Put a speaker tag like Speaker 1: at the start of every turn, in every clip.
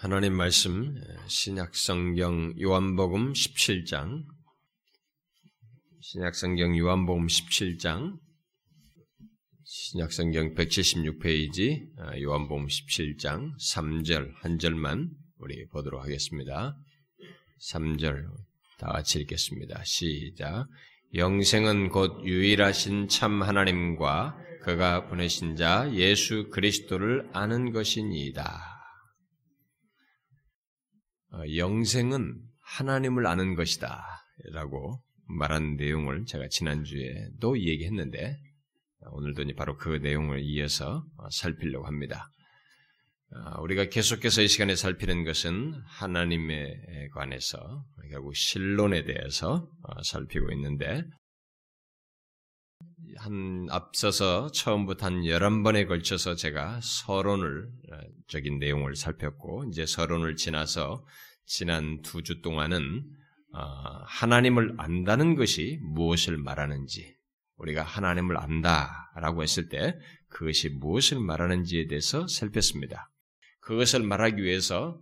Speaker 1: 하나님 말씀 신약 성경 요한복음 17장 신약 성경 요한복음 17장 신약 성경 176페이지 요한복음 17장 3절 한 절만 우리 보도록 하겠습니다. 3절 다 같이 읽겠습니다. 시작 영생은 곧 유일하신 참 하나님과 그가 보내신 자 예수 그리스도를 아는 것이니이다. 어, 영생은 하나님을 아는 것이다. 라고 말한 내용을 제가 지난주에도 얘기했는데, 오늘도 바로 그 내용을 이어서 어, 살피려고 합니다. 어, 우리가 계속해서 이 시간에 살피는 것은 하나님에 관해서, 결국 신론에 대해서 살피고 있는데, 한 앞서서 처음부터 한 11번에 걸쳐서 제가 서론을 적인 내용을 살폈고 이제 서론을 지나서 지난 두 주 동안은 어, 하나님을 안다는 것이 무엇을 말하는지 우리가 하나님을 안다라고 했을 때 그것이 무엇을 말하는지에 대해서 살폈습니다. 그것을 말하기 위해서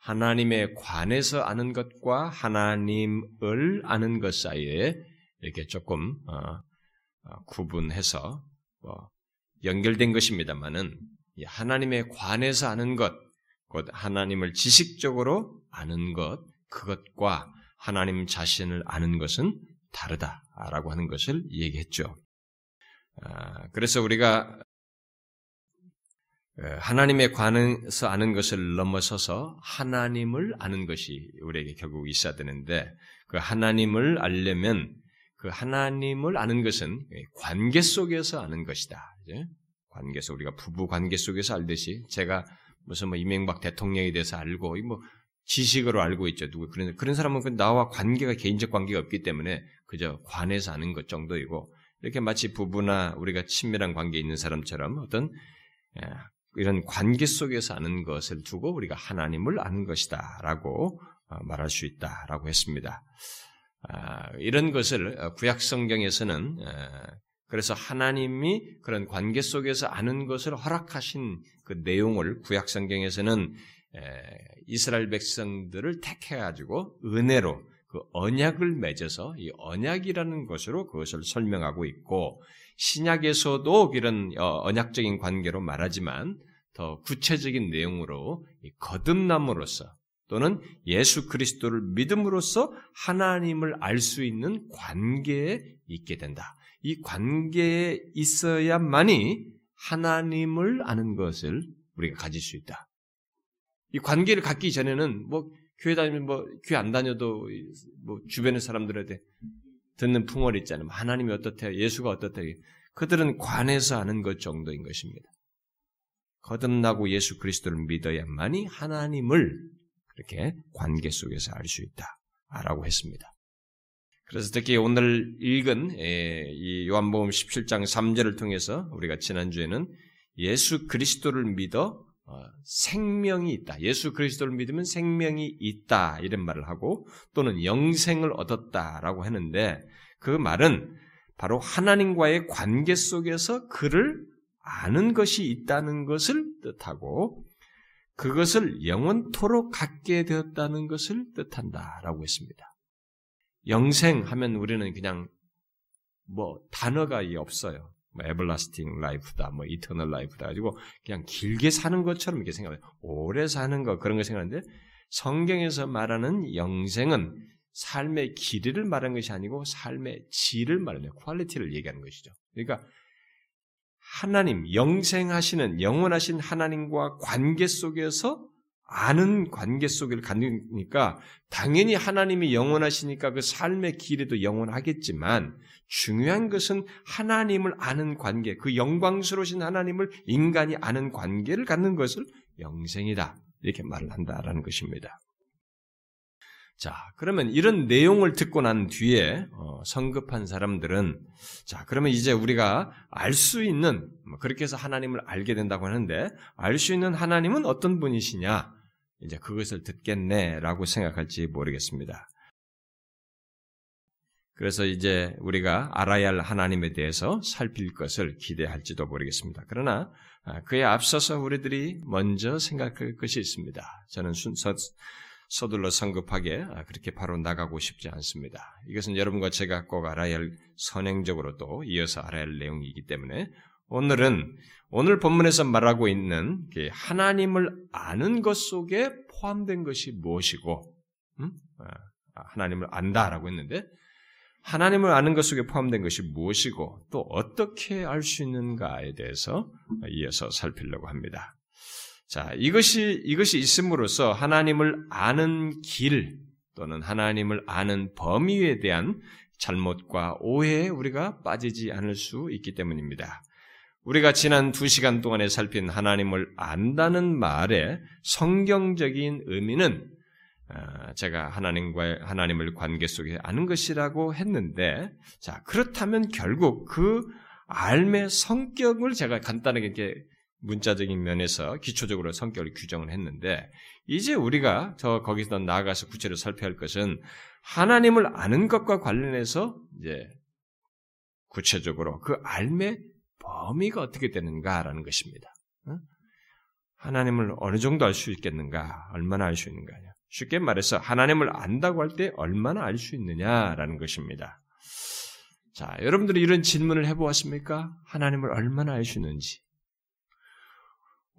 Speaker 1: 하나님에 관해서 아는 것과 하나님을 아는 것 사이에 이렇게 조금 어, 어, 구분해서 뭐 연결된 것입니다만은 하나님에 관해서 아는 것, 곧 하나님을 지식적으로 아는 것, 그것과 하나님 자신을 아는 것은 다르다라고 하는 것을 얘기했죠. 아, 그래서 우리가 어, 하나님에 관해서 아는 것을 넘어서서 하나님을 아는 것이 우리에게 결국 있어야 되는데 그 하나님을 알려면 그 하나님을 아는 것은 관계 속에서 아는 것이다. 관계 속 우리가 부부 관계 속에서 알듯이 제가 무슨 뭐 이명박 대통령에 대해서 알고 뭐 지식으로 알고 있죠. 누구 그런 그런 사람은 그 나와 관계가 개인적 관계가 없기 때문에 그저 관해서 아는 것 정도이고 이렇게 마치 부부나 우리가 친밀한 관계에 있는 사람처럼 어떤 예, 이런 관계 속에서 아는 것을 두고 우리가 하나님을 아는 것이다라고 어, 말할 수 있다라고 했습니다. 아, 이런 것을 어, 구약 성경에서는 그래서 하나님이 그런 관계 속에서 아는 것을 허락하신 그 내용을 구약 성경에서는 이스라엘 백성들을 택해 가지고 은혜로 그 언약을 맺어서 이 언약이라는 것으로 그것을 설명하고 있고 신약에서도 이런 어, 언약적인 관계로 말하지만 더 구체적인 내용으로 거듭남으로써 또는 예수 그리스도를 믿음으로써 하나님을 알 수 있는 관계에 있게 된다. 이 관계에 있어야만이 하나님을 아는 것을 우리가 가질 수 있다. 이 관계를 갖기 전에는 뭐 교회 다니면 뭐 교회 안 다녀도 뭐 주변의 사람들한테 듣는 풍월 있잖아요. 뭐 하나님이 어떻대, 예수가 어떻대. 그들은 관해서 아는 것 정도인 것입니다. 거듭나고 예수 그리스도를 믿어야만이 하나님을 그렇게 관계 속에서 알 수 있다라고 했습니다. 그래서 특히 오늘 읽은 예, 이 요한복음 17장 3절을 통해서 우리가 지난주에는 예수 그리스도를 믿어 어, 생명이 있다. 예수 그리스도를 믿으면 생명이 있다. 이런 말을 하고 또는 영생을 얻었다라고 하는데 그 말은 바로 하나님과의 관계 속에서 그를 아는 것이 있다는 것을 뜻하고 그것을 영원토록 갖게 되었다는 것을 뜻한다라고 했습니다. 영생 하면 우리는 그냥 뭐 단어가 없어요. 뭐 everlasting life다, 뭐 eternal life다 가지고 그냥 길게 사는 것처럼 이렇게 생각해요. 오래 사는 거 그런 거 생각하는데 성경에서 말하는 영생은 삶의 길이를 말하는 것이 아니고 삶의 질을 말하는 quality를 얘기하는 것이죠. 그러니까 하나님, 영생하시는, 영원하신 하나님과 관계 속에서 아는 관계 속을 가니까 당연히 하나님이 영원하시니까 그 삶의 길에도 영원하겠지만 중요한 것은 하나님을 아는 관계, 그 영광스러우신 하나님을 인간이 아는 관계를 갖는 것을 영생이다. 이렇게 말을 한다라는 것입니다. 자, 그러면 이런 내용을 듣고 난 뒤에 어, 성급한 사람들은 자, 그러면 이제 우리가 알 수 있는 뭐 그렇게 해서 하나님을 알게 된다고 하는데 알 수 있는 하나님은 어떤 분이시냐? 이제 그것을 듣겠네라고 생각할지 모르겠습니다. 그래서 이제 우리가 알아야 할 하나님에 대해서 살필 것을 기대할지도 모르겠습니다. 그러나 아, 그에 앞서서 우리들이 먼저 생각할 것이 있습니다. 저는 순서 서둘러 성급하게 아, 그렇게 바로 나가고 싶지 않습니다. 이것은 여러분과 제가 꼭 알아야 할 선행적으로 또 이어서 알아야 할 내용이기 때문에 오늘은 오늘 본문에서 말하고 있는 하나님을 아는 것 속에 포함된 것이 무엇이고, 음? 아, 하나님을 안다라고 했는데, 하나님을 아는 것 속에 포함된 것이 무엇이고, 또 어떻게 알 수 있는가에 대해서 이어서 살피려고 합니다. 자, 이것이, 이것이 있음으로써 하나님을 아는 길, 또는 하나님을 아는 범위에 대한 잘못과 오해에 우리가 빠지지 않을 수 있기 때문입니다. 우리가 지난 두 시간 동안에 살핀 하나님을 안다는 말의 성경적인 의미는 어, 제가 하나님과 하나님을 관계 속에 아는 것이라고 했는데, 자 그렇다면 결국 그 알의 성격을 제가 간단하게 이렇게 문자적인 면에서 기초적으로 성격을 규정을 했는데, 이제 우리가 저 거기서 나아가서 구체로 살펴야 할 것은 하나님을 아는 것과 관련해서 이제 구체적으로 그 알의 범위가 어떻게 되는가라는 것입니다. 하나님을 어느 정도 알 수 있겠는가? 얼마나 알 수 있는가? 쉽게 말해서 하나님을 안다고 할 때 얼마나 알 수 있느냐라는 것입니다. 자, 여러분들이 이런 질문을 해보았습니까? 하나님을 얼마나 알 수 있는지.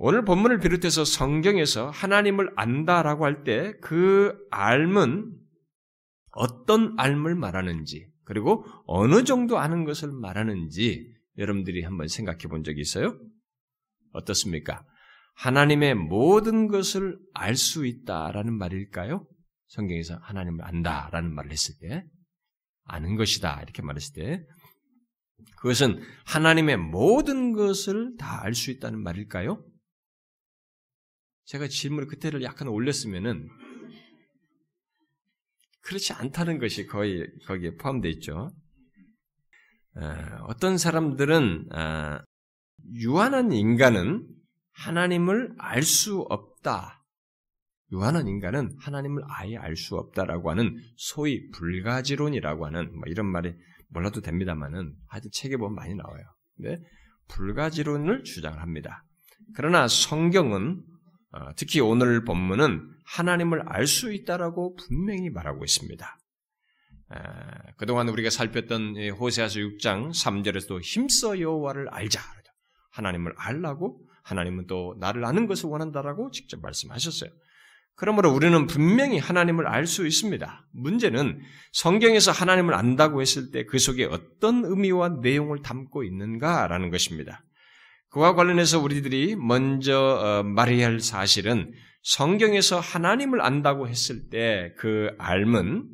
Speaker 1: 오늘 본문을 비롯해서 성경에서 하나님을 안다라고 할 때 그 알은 어떤 알을 말하는지, 그리고 어느 정도 아는 것을 말하는지 여러분들이 한번 생각해 본 적이 있어요? 어떻습니까? 하나님의 모든 것을 알 수 있다라는 말일까요? 성경에서 하나님을 안다라는 말을 했을 때, 아는 것이다 이렇게 말했을 때, 그것은 하나님의 모든 것을 다 알 수 있다는 말일까요? 제가 질문을 그때를 약간 올렸으면은 그렇지 않다는 것이 거의 거기에 포함되어 있죠. 어떤 사람들은 아, 유한한 인간은 하나님을 알 수 없다. 유한한 인간은 하나님을 아예 알 수 없다라고 하는 소위 불가지론이라고 하는 뭐 이런 말이 몰라도 됩니다만은 하여튼 책에 보면 많이 나와요. 근데 불가지론을 주장을 합니다. 그러나 성경은 어, 특히 오늘 본문은 하나님을 알 수 있다라고 분명히 말하고 있습니다. 그동안 우리가 살폈던 호세아서 6장 3절에서도 힘써 여호와를 알자. 하나님을 알라고 하나님은 또 나를 아는 것을 원한다라고 직접 말씀하셨어요. 그러므로 우리는 분명히 하나님을 알 수 있습니다. 문제는 성경에서 하나님을 안다고 했을 때 그 속에 어떤 의미와 내용을 담고 있는가라는 것입니다. 그와 관련해서 우리들이 먼저 어, 말해야 할 사실은 성경에서 하나님을 안다고 했을 때 그 알은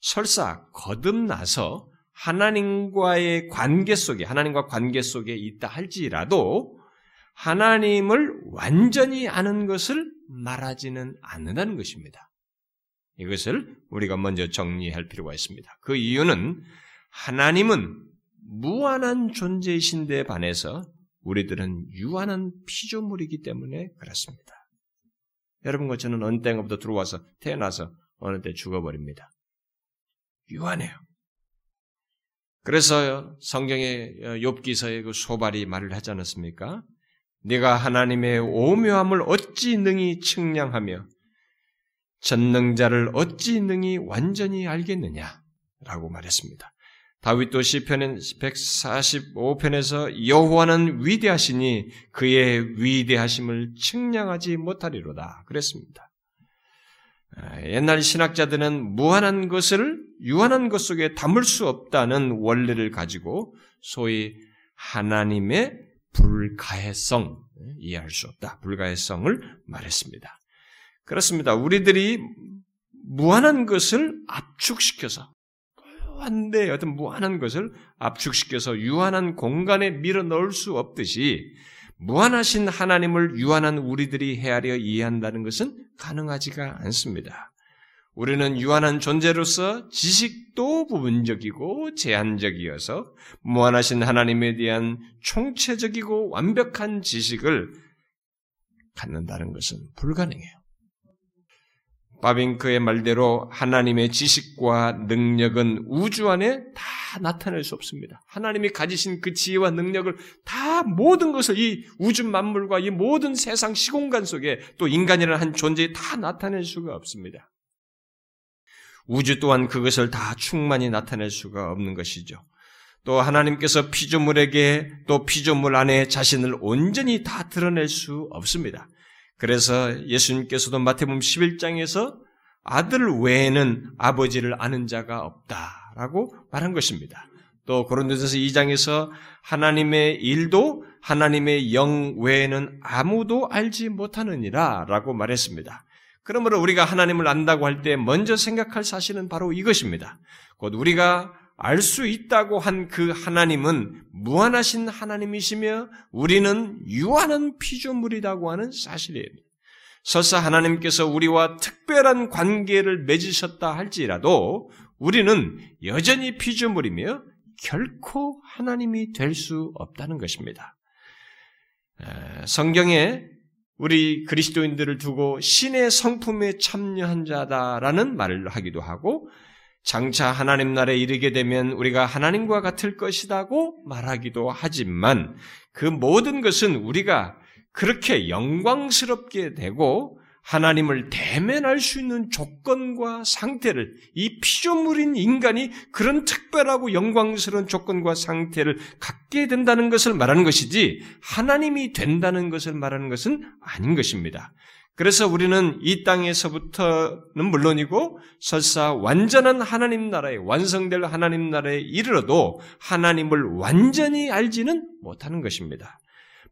Speaker 1: 설사 거듭나서 하나님과의 관계 속에, 하나님과 관계 속에 있다 할지라도 하나님을 완전히 아는 것을 말하지는 않는다는 것입니다. 이것을 우리가 먼저 정리할 필요가 있습니다. 그 이유는 하나님은 무한한 존재이신데 반해서 우리들은 유한한 피조물이기 때문에 그렇습니다. 여러분과 저는 어느 때부터 들어와서 태어나서 어느 때 죽어버립니다. 유한해요. 그래서 성경의 욥기서의 그 소발이 말을 하지 않았습니까? 네가 하나님의 오묘함을 어찌 능히 측량하며 전능자를 어찌 능히 완전히 알겠느냐? 라고 말했습니다. 다윗도 시편 145편에서 여호와는 위대하시니 그의 위대하심을 측량하지 못하리로다. 그랬습니다. 아, 옛날 신학자들은 무한한 것을 유한한 것 속에 담을 수 없다는 원리를 가지고 소위 하나님의 불가해성 이해할 수 없다. 불가해성을 말했습니다. 그렇습니다. 우리들이 무한한 것을 압축시켜서 무한대 어떤 무한한 것을 압축시켜서 유한한 공간에 밀어 넣을 수 없듯이 무한하신 하나님을 유한한 우리들이 헤아려 이해한다는 것은 가능하지가 않습니다. 우리는 유한한 존재로서 지식도 부분적이고 제한적이어서 무한하신 하나님에 대한 총체적이고 완벽한 지식을 갖는다는 것은 불가능해요. 바빙크의 말대로 하나님의 지식과 능력은 우주 안에 다 나타낼 수 없습니다. 하나님이 가지신 그 지혜와 능력을 다 모든 것을 이 우주 만물과 이 모든 세상 시공간 속에 또 인간이라는 한 존재에 다 나타낼 수가 없습니다. 우주 또한 그것을 다 충만히 나타낼 수가 없는 것이죠. 또 하나님께서 피조물에게 또 피조물 안에 자신을 온전히 다 드러낼 수 없습니다. 그래서 예수님께서도 마태복음 11장에서 아들 외에는 아버지를 아는 자가 없다라고 말한 것입니다. 또 고린도전서 2장에서 하나님의 일도 하나님의 영 외에는 아무도 알지 못하느니라라고 말했습니다. 그러므로 우리가 하나님을 안다고 할 때 먼저 생각할 사실은 바로 이것입니다. 곧 우리가 알 수 있다고 한 그 하나님은 무한하신 하나님이시며 우리는 유한한 피조물이라고 하는 사실이에요. 설사 하나님께서 우리와 특별한 관계를 맺으셨다 할지라도 우리는 여전히 피조물이며 결코 하나님이 될 수 없다는 것입니다. 성경에 우리 그리스도인들을 두고 신의 성품에 참여한 자다라는 말을 하기도 하고 장차 하나님 나라에 이르게 되면 우리가 하나님과 같을 것이라고 말하기도 하지만 그 모든 것은 우리가 그렇게 영광스럽게 되고 하나님을 대면할 수 있는 조건과 상태를 이 피조물인 인간이 그런 특별하고 영광스러운 조건과 상태를 갖게 된다는 것을 말하는 것이지 하나님이 된다는 것을 말하는 것은 아닌 것입니다. 그래서 우리는 이 땅에서부터는 물론이고 설사 완전한 하나님 나라에 완성될 하나님 나라에 이르러도 하나님을 완전히 알지는 못하는 것입니다.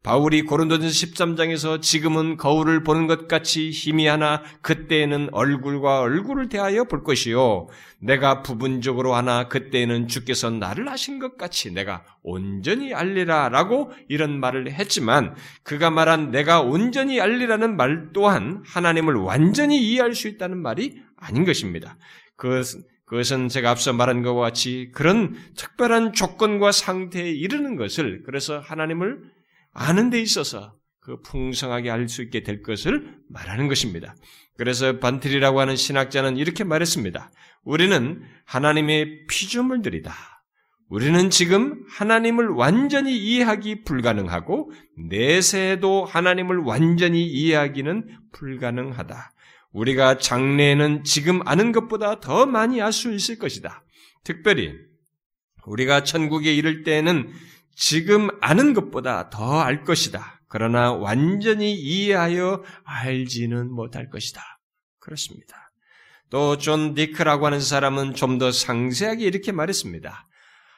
Speaker 1: 바울이 고린도전서 13장에서 지금은 거울을 보는 것 같이 희미하나 그때에는 얼굴과 얼굴을 대하여 볼 것이요 내가 부분적으로 하나 그때에는 주께서 나를 하신 것 같이 내가 온전히 알리라라고 이런 말을 했지만 그가 말한 내가 온전히 알리라는 말 또한 하나님을 완전히 이해할 수 있다는 말이 아닌 것입니다. 그것은 그것은 제가 앞서 말한 것과 같이 그런 특별한 조건과 상태에 이르는 것을 그래서 하나님을 아는 데 있어서 그 풍성하게 알 수 있게 될 것을 말하는 것입니다. 그래서 반트리라고 하는 신학자는 이렇게 말했습니다. 우리는 하나님의 피조물들이다. 우리는 지금 하나님을 완전히 이해하기 불가능하고 내세에도 하나님을 완전히 이해하기는 불가능하다. 우리가 장래에는 지금 아는 것보다 더 많이 알 수 있을 것이다. 특별히 우리가 천국에 이를 때에는 지금 아는 것보다 더 알 것이다. 그러나 완전히 이해하여 알지는 못할 것이다. 그렇습니다. 또 존 디크라고 하는 사람은 좀 더 상세하게 이렇게 말했습니다.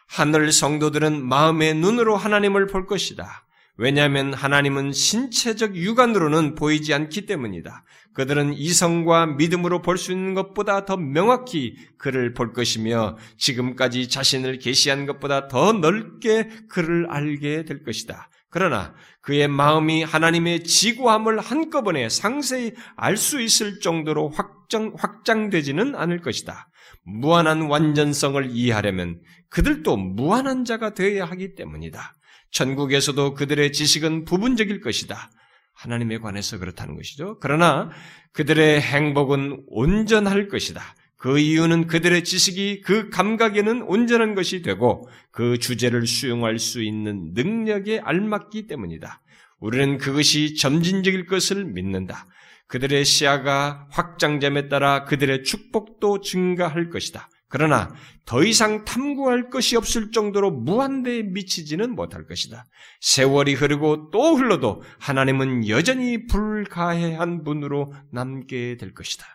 Speaker 1: 하늘 성도들은 마음의 눈으로 하나님을 볼 것이다. 왜냐하면 하나님은 신체적 육안으로는 보이지 않기 때문이다. 그들은 이성과 믿음으로 볼 수 있는 것보다 더 명확히 그를 볼 것이며 지금까지 자신을 계시한 것보다 더 넓게 그를 알게 될 것이다. 그러나 그의 마음이 하나님의 지구함을 한꺼번에 상세히 알 수 있을 정도로 확장, 확장되지는 않을 것이다. 무한한 완전성을 이해하려면 그들도 무한한 자가 되어야 하기 때문이다. 전국에서도 그들의 지식은 부분적일 것이다. 하나님에 관해서 그렇다는 것이죠. 그러나 그들의 행복은 온전할 것이다. 그 이유는 그들의 지식이 그 감각에는 온전한 것이 되고 그 주제를 수용할 수 있는 능력에 알맞기 때문이다. 우리는 그것이 점진적일 것을 믿는다. 그들의 시야가 확장됨에 따라 그들의 축복도 증가할 것이다. 그러나 더 이상 탐구할 것이 없을 정도로 무한대에 미치지는 못할 것이다. 세월이 흐르고 또 흘러도 하나님은 여전히 불가해한 분으로 남게 될 것이다.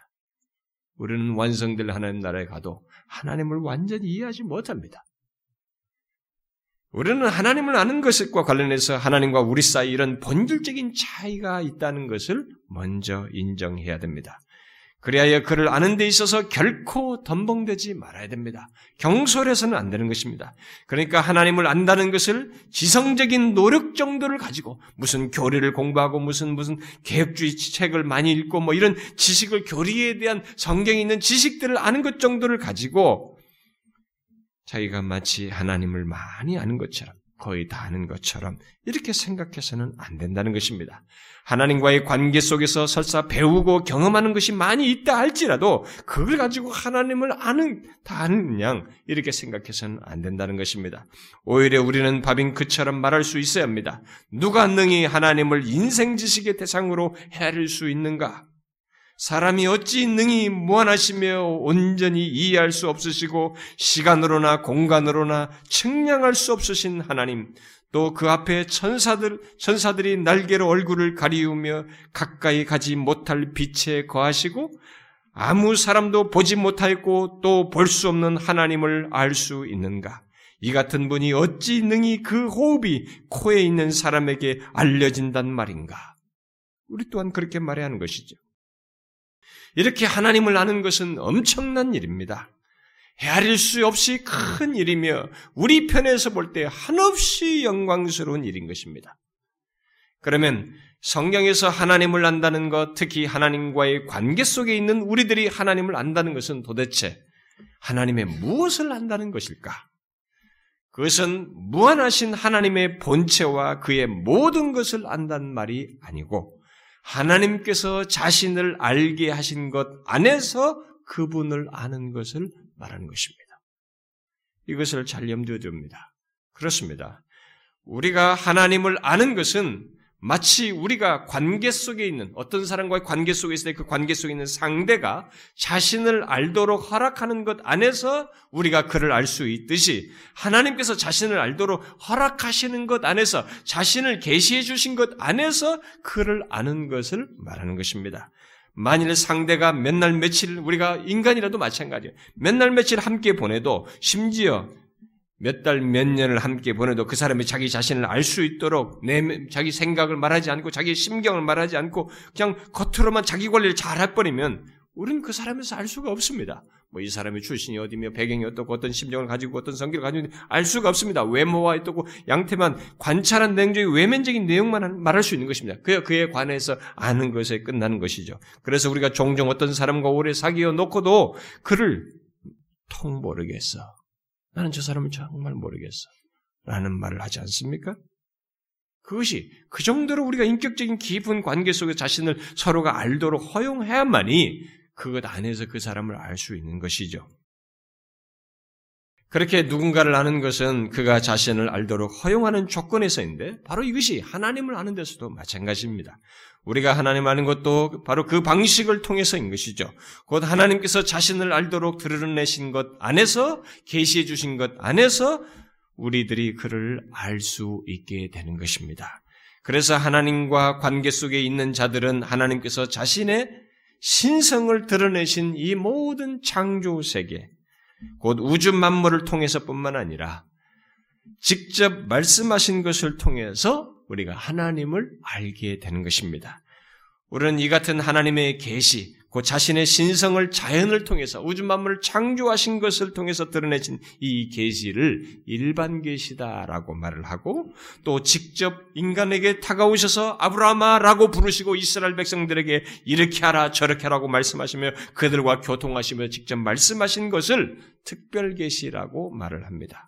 Speaker 1: 우리는 완성될 하나님 나라에 가도 하나님을 완전히 이해하지 못합니다. 우리는 하나님을 아는 것과 관련해서 하나님과 우리 사이 이런 본질적인 차이가 있다는 것을 먼저 인정해야 됩니다. 그리하여 그를 아는 데 있어서 결코 덤벙되지 말아야 됩니다. 경솔해서는 안 되는 것입니다. 그러니까 하나님을 안다는 것을 지성적인 노력 정도를 가지고 무슨 교리를 공부하고 무슨 무슨 개혁주의 책을 많이 읽고 뭐 이런 지식을 교리에 대한 성경에 있는 지식들을 아는 것 정도를 가지고 자기가 마치 하나님을 많이 아는 것처럼 거의 다 아는 것처럼 이렇게 생각해서는 안 된다는 것입니다. 하나님과의 관계 속에서 설사 배우고 경험하는 것이 많이 있다 할지라도 그걸 가지고 하나님을 아는 다 아는 양 이렇게 생각해서는 안 된다는 것입니다. 오히려 우리는 바빙크처럼 말할 수 있어야 합니다. 누가 능히 하나님을 인생 지식의 대상으로 헤아릴 수 있는가? 사람이 어찌 능히 무한하시며 온전히 이해할 수 없으시고 시간으로나 공간으로나 측량할 수 없으신 하나님 또 그 앞에 천사들 천사들이 날개로 얼굴을 가리우며 가까이 가지 못할 빛에 거하시고 아무 사람도 보지 못하였고 또 볼 수 없는 하나님을 알 수 있는가? 이 같은 분이 어찌 능히 그 호흡이 코에 있는 사람에게 알려진단 말인가? 우리 또한 그렇게 말해야 하는 것이죠. 이렇게 하나님을 아는 것은 엄청난 일입니다. 헤아릴 수 없이 큰 일이며 우리 편에서 볼 때 한없이 영광스러운 일인 것입니다. 그러면 성경에서 하나님을 안다는 것, 특히 하나님과의 관계 속에 있는 우리들이 하나님을 안다는 것은 도대체 하나님의 무엇을 안다는 것일까? 그것은 무한하신 하나님의 본체와 그의 모든 것을 안다는 말이 아니고 하나님께서 자신을 알게 하신 것 안에서 그분을 아는 것을 말하는 것입니다. 이것을 잘 염두에 둡니다. 그렇습니다. 우리가 하나님을 아는 것은 마치 우리가 관계 속에 있는 어떤 사람과의 관계 속에 있을 때 그 관계 속에 있는 상대가 자신을 알도록 허락하는 것 안에서 우리가 그를 알 수 있듯이 하나님께서 자신을 알도록 허락하시는 것 안에서 자신을 계시해 주신 것 안에서 그를 아는 것을 말하는 것입니다. 만일 상대가 몇날 며칠 우리가 인간이라도 마찬가지예요. 몇날 며칠 함께 보내도 심지어 몇 달, 몇 년을 함께 보내도 그 사람이 자기 자신을 알 수 있도록 내, 자기 생각을 말하지 않고 자기 심경을 말하지 않고 그냥 겉으로만 자기 관리를 잘 해버리면 우리는 그 사람에서 알 수가 없습니다. 뭐 이 사람의 출신이 어디며 배경이 어떻고 어떤 심정을 가지고 어떤 성격을 가지고 있는지 알 수가 없습니다. 외모와 어떻고 양태만 관찰한 내용적인 외면적인 내용만 말할 수 있는 것입니다. 그, 그에 관해서 아는 것에 끝나는 것이죠. 그래서 우리가 종종 어떤 사람과 오래 사귀어 놓고도 그를 통 모르겠어. 나는 저 사람을 정말 모르겠어. 라는 말을 하지 않습니까? 그것이 그 정도로 우리가 인격적인 깊은 관계 속에 자신을 서로가 알도록 허용해야만이 그것 안에서 그 사람을 알 수 있는 것이죠. 그렇게 누군가를 아는 것은 그가 자신을 알도록 허용하는 조건에서인데 바로 이것이 하나님을 아는 데서도 마찬가지입니다. 우리가 하나님 아는 것도 바로 그 방식을 통해서인 것이죠. 곧 하나님께서 자신을 알도록 드러내신 것 안에서 계시해 주신 것 안에서 우리들이 그를 알 수 있게 되는 것입니다. 그래서 하나님과 관계 속에 있는 자들은 하나님께서 자신의 신성을 드러내신 이 모든 창조 세계, 곧 우주 만물을 통해서뿐만 아니라 직접 말씀하신 것을 통해서 우리가 하나님을 알게 되는 것입니다. 우리는 이 같은 하나님의 계시, 그 자신의 신성을 자연을 통해서 우주 만물을 창조하신 것을 통해서 드러내신 이 계시를 일반 계시다라고 말을 하고 또 직접 인간에게 다가오셔서 아브라함아라고 부르시고 이스라엘 백성들에게 이렇게 하라 저렇게 하라고 말씀하시며 그들과 교통하시며 직접 말씀하신 것을 특별 계시라고 말을 합니다.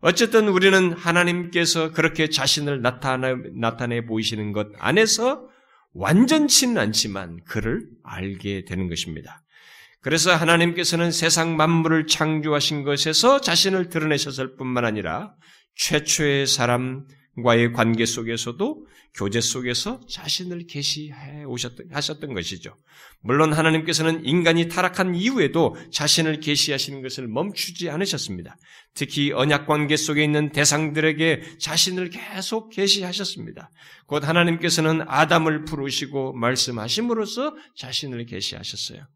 Speaker 1: 어쨌든 우리는 하나님께서 그렇게 자신을 나타내, 나타내 보이시는 것 안에서 완전치는 않지만 그를 알게 되는 것입니다. 그래서 하나님께서는 세상 만물을 창조하신 것에서 자신을 드러내셨을 뿐만 아니라 최초의 사람과의 관계 속에서도 교제 속에서 자신을 계시해 오셨던 하셨던 것이죠. 물론 하나님께서는 인간이 타락한 이후에도 자신을 계시하시는 것을 멈추지 않으셨습니다. 특히 언약 관계 속에 있는 대상들에게 자신을 계속 계시하셨습니다. 곧 하나님께서는 아담을 부르시고 말씀하심으로써 자신을 계시하셨어요.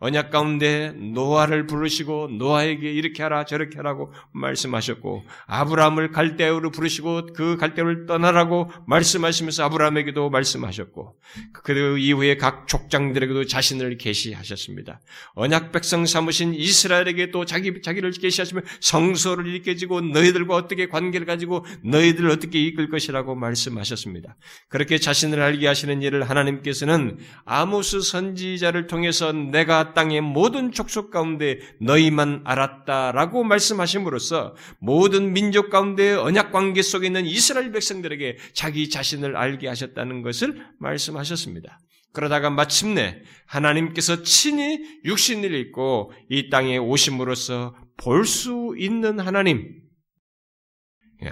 Speaker 1: 언약 가운데 노아를 부르시고 노아에게 이렇게 하라 저렇게 하라고 말씀하셨고 아브라함을 갈대우로 부르시고 그 갈대우를 떠나라고 말씀하시면서 아브라함에게도 말씀하셨고 그 이후에 각 족장들에게도 자신을 계시하셨습니다. 언약 백성 삼으신 이스라엘에게 또 자기 자기를 계시하시며 성소를 잃게 지고 너희들과 어떻게 관계를 가지고 너희들을 어떻게 이끌 것이라고 말씀하셨습니다. 그렇게 자신을 알게 하시는 일을 하나님께서는 아모스 선지자를 통해서 내가 땅의 모든 족속 가운데 너희만 알았다라고 말씀하심으로써 모든 민족 가운데 언약 관계 속에 있는 이스라엘 백성들에게 자기 자신을 알게 하셨다는 것을 말씀하셨습니다. 그러다가 마침내 하나님께서 친히 육신을 입고 이 땅에 오심으로써 볼 수 있는 하나님, 예,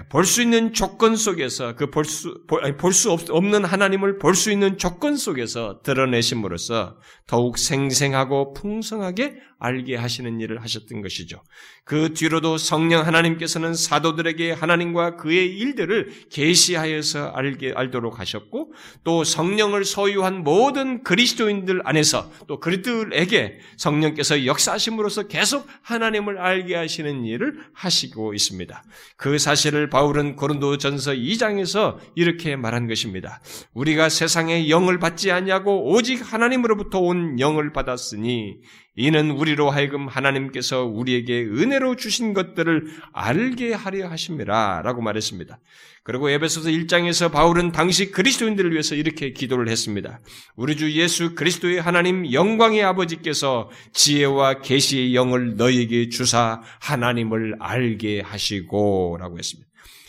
Speaker 1: 볼 수 있는 조건 속에서 그 볼수 볼수 없는 하나님을 볼 수 있는 조건 속에서 드러내심으로써 더욱 생생하고 풍성하게 알게 하시는 일을 하셨던 것이죠. 그 뒤로도 성령 하나님께서는 사도들에게 하나님과 그의 일들을 계시하여서 알게 알도록 하셨고 또 성령을 소유한 모든 그리스도인들 안에서 또 그리스도에게 성령께서 역사하심으로써 계속 하나님을 알게 하시는 일을 하시고 있습니다. 그 사실 을 바울은 고린도전서 2장에서 이렇게 말한 것입니다. 우리가 세상의 영을 받지 않냐고 오직 하나님으로부터 온 영을 받았으니 이는 우리로 하여금 하나님께서 우리에게 은혜로 주신 것들을 알게 하려 하심이라 라고 말했습니다. 그리고 에베소서 1장에서 바울은 당시 그리스도인들을 위해서 이렇게 기도를 했습니다. 우리 주 예수 그리스도의 하나님 영광의 아버지께서 지혜와 계시의 영을 너에게 주사 하나님을 알게 하시고 라고 했습니다.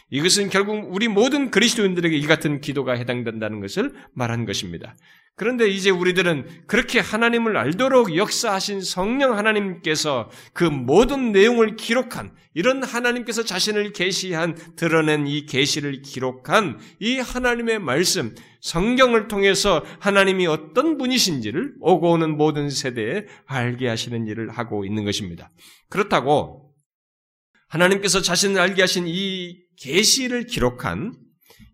Speaker 1: 이것은 결국 우리 모든 그리스도인들에게 이 같은 기도가 해당된다는 것을 말한 것입니다. 그런데 이제 우리들은 그렇게 하나님을 알도록 역사하신 성령 하나님께서 그 모든 내용을 기록한 이런 하나님께서 자신을 계시한 드러낸 이 계시를 기록한 이 하나님의 말씀 성경을 통해서 하나님이 어떤 분이신지를 오고 오는 모든 세대에 알게 하시는 일을 하고 있는 것입니다. 그렇다고 하나님께서 자신을 알게 하신 이 계시를 기록한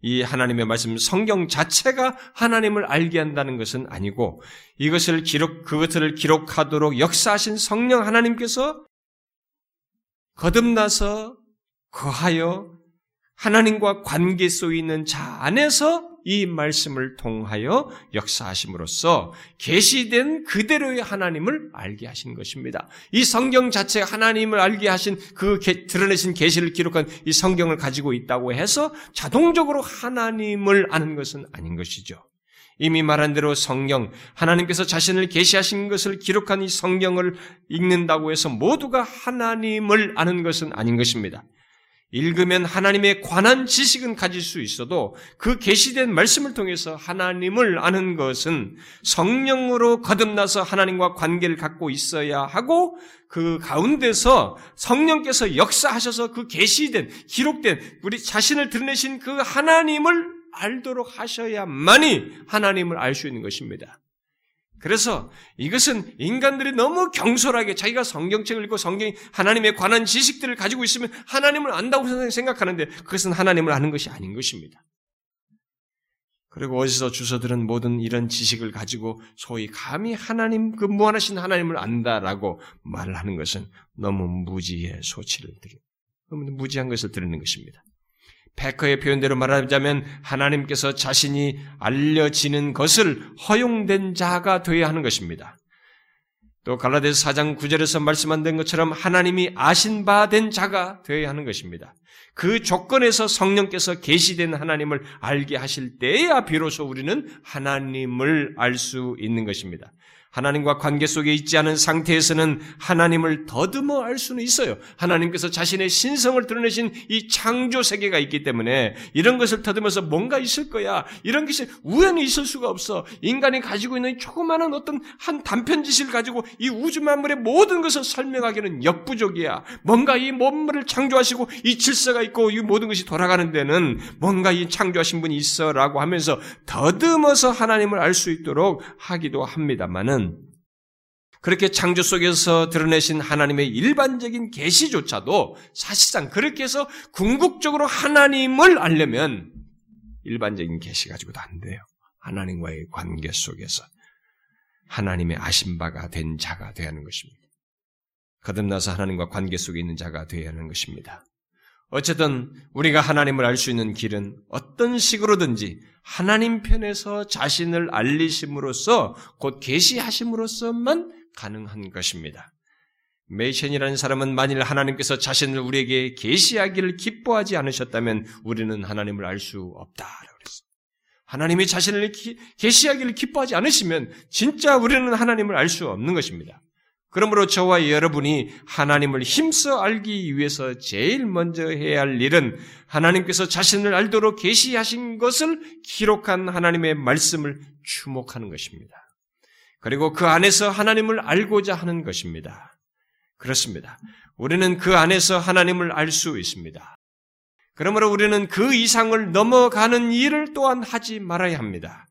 Speaker 1: 이 하나님의 말씀 성경 자체가 하나님을 알게 한다는 것은 아니고 이것을 기록 그것을 기록하도록 역사하신 성령 하나님께서 거듭나서 거하여 하나님과 관계 속에 있는 자 안에서 이 말씀을 통하여 역사하심으로써 계시된 그대로의 하나님을 알게 하신 것입니다. 이 성경 자체 하나님을 알게 하신 그 드러내신 계시를 기록한 이 성경을 가지고 있다고 해서 자동적으로 하나님을 아는 것은 아닌 것이죠. 이미 말한 대로 성경, 하나님께서 자신을 계시하신 것을 기록한 이 성경을 읽는다고 해서 모두가 하나님을 아는 것은 아닌 것입니다. 읽으면 하나님에 관한 지식은 가질 수 있어도 그 계시된 말씀을 통해서 하나님을 아는 것은 성령으로 거듭나서 하나님과 관계를 갖고 있어야 하고 그 가운데서 성령께서 역사하셔서 그 계시된 기록된 우리 자신을 드러내신 그 하나님을 알도록 하셔야만이 하나님을 알 수 있는 것입니다. 그래서 이것은 인간들이 너무 경솔하게 자기가 성경책을 읽고 성경 하나님에 관한 지식들을 가지고 있으면 하나님을 안다고 생각하는데 그것은 하나님을 아는 것이 아닌 것입니다. 그리고 어디서 주서들은 모든 이런 지식을 가지고 소위 감히 하나님 그 무한하신 하나님을 안다라고 말을 하는 것은 너무 무지의 소치를 드리 너무 무지한 것을 드리는 것입니다. 패커의 표현대로 말하자면 하나님께서 자신이 알려지는 것을 허용된 자가 되어야 하는 것입니다. 또 갈라데스 4장 9절에서 말씀한 것처럼 하나님이 아신 바 된 자가 되어야 하는 것입니다. 그 조건에서 성령께서 계시된 하나님을 알게 하실 때야 비로소 우리는 하나님을 알 수 있는 것입니다. 하나님과 관계 속에 있지 않은 상태에서는 하나님을 더듬어 알 수는 있어요. 하나님께서 자신의 신성을 드러내신 이 창조 세계가 있기 때문에 이런 것을 더듬어서 뭔가 있을 거야. 이런 것이 우연히 있을 수가 없어. 인간이 가지고 있는 조그마한 어떤 한 단편 지식을 가지고 이 우주 만물의 모든 것을 설명하기는 역부족이야. 뭔가 이 몸물을 창조하시고 이 질서가 있고 이 모든 것이 돌아가는 데는 뭔가 이 창조하신 분이 있어라고 하면서 더듬어서 하나님을 알 수 있도록 하기도 합니다만은 그렇게 창조 속에서 드러내신 하나님의 일반적인 계시조차도 사실상 그렇게 해서 궁극적으로 하나님을 알려면 일반적인 계시 가지고도 안 돼요. 하나님과의 관계 속에서 하나님의 아신 바가 된 자가 되어야 하는 것입니다. 거듭나서 하나님과 관계 속에 있는 자가 되어야 하는 것입니다. 어쨌든 우리가 하나님을 알 수 있는 길은 어떤 식으로든지 하나님 편에서 자신을 알리심으로써 곧 계시하심으로써만 가능한 것입니다. 메이션이라는 사람은 만일 하나님께서 자신을 우리에게 계시하기를 기뻐하지 않으셨다면 우리는 하나님을 알 수 없다라고 그랬어요. 하나님이 자신을 계시하기를 기뻐하지 않으시면 진짜 우리는 하나님을 알 수 없는 것입니다. 그러므로 저와 여러분이 하나님을 힘써 알기 위해서 제일 먼저 해야 할 일은 하나님께서 자신을 알도록 계시하신 것을 기록한 하나님의 말씀을 주목하는 것입니다. 그리고 그 안에서 하나님을 알고자 하는 것입니다. 그렇습니다. 우리는 그 안에서 하나님을 알 수 있습니다. 그러므로 우리는 그 이상을 넘어가는 일을 또한 하지 말아야 합니다.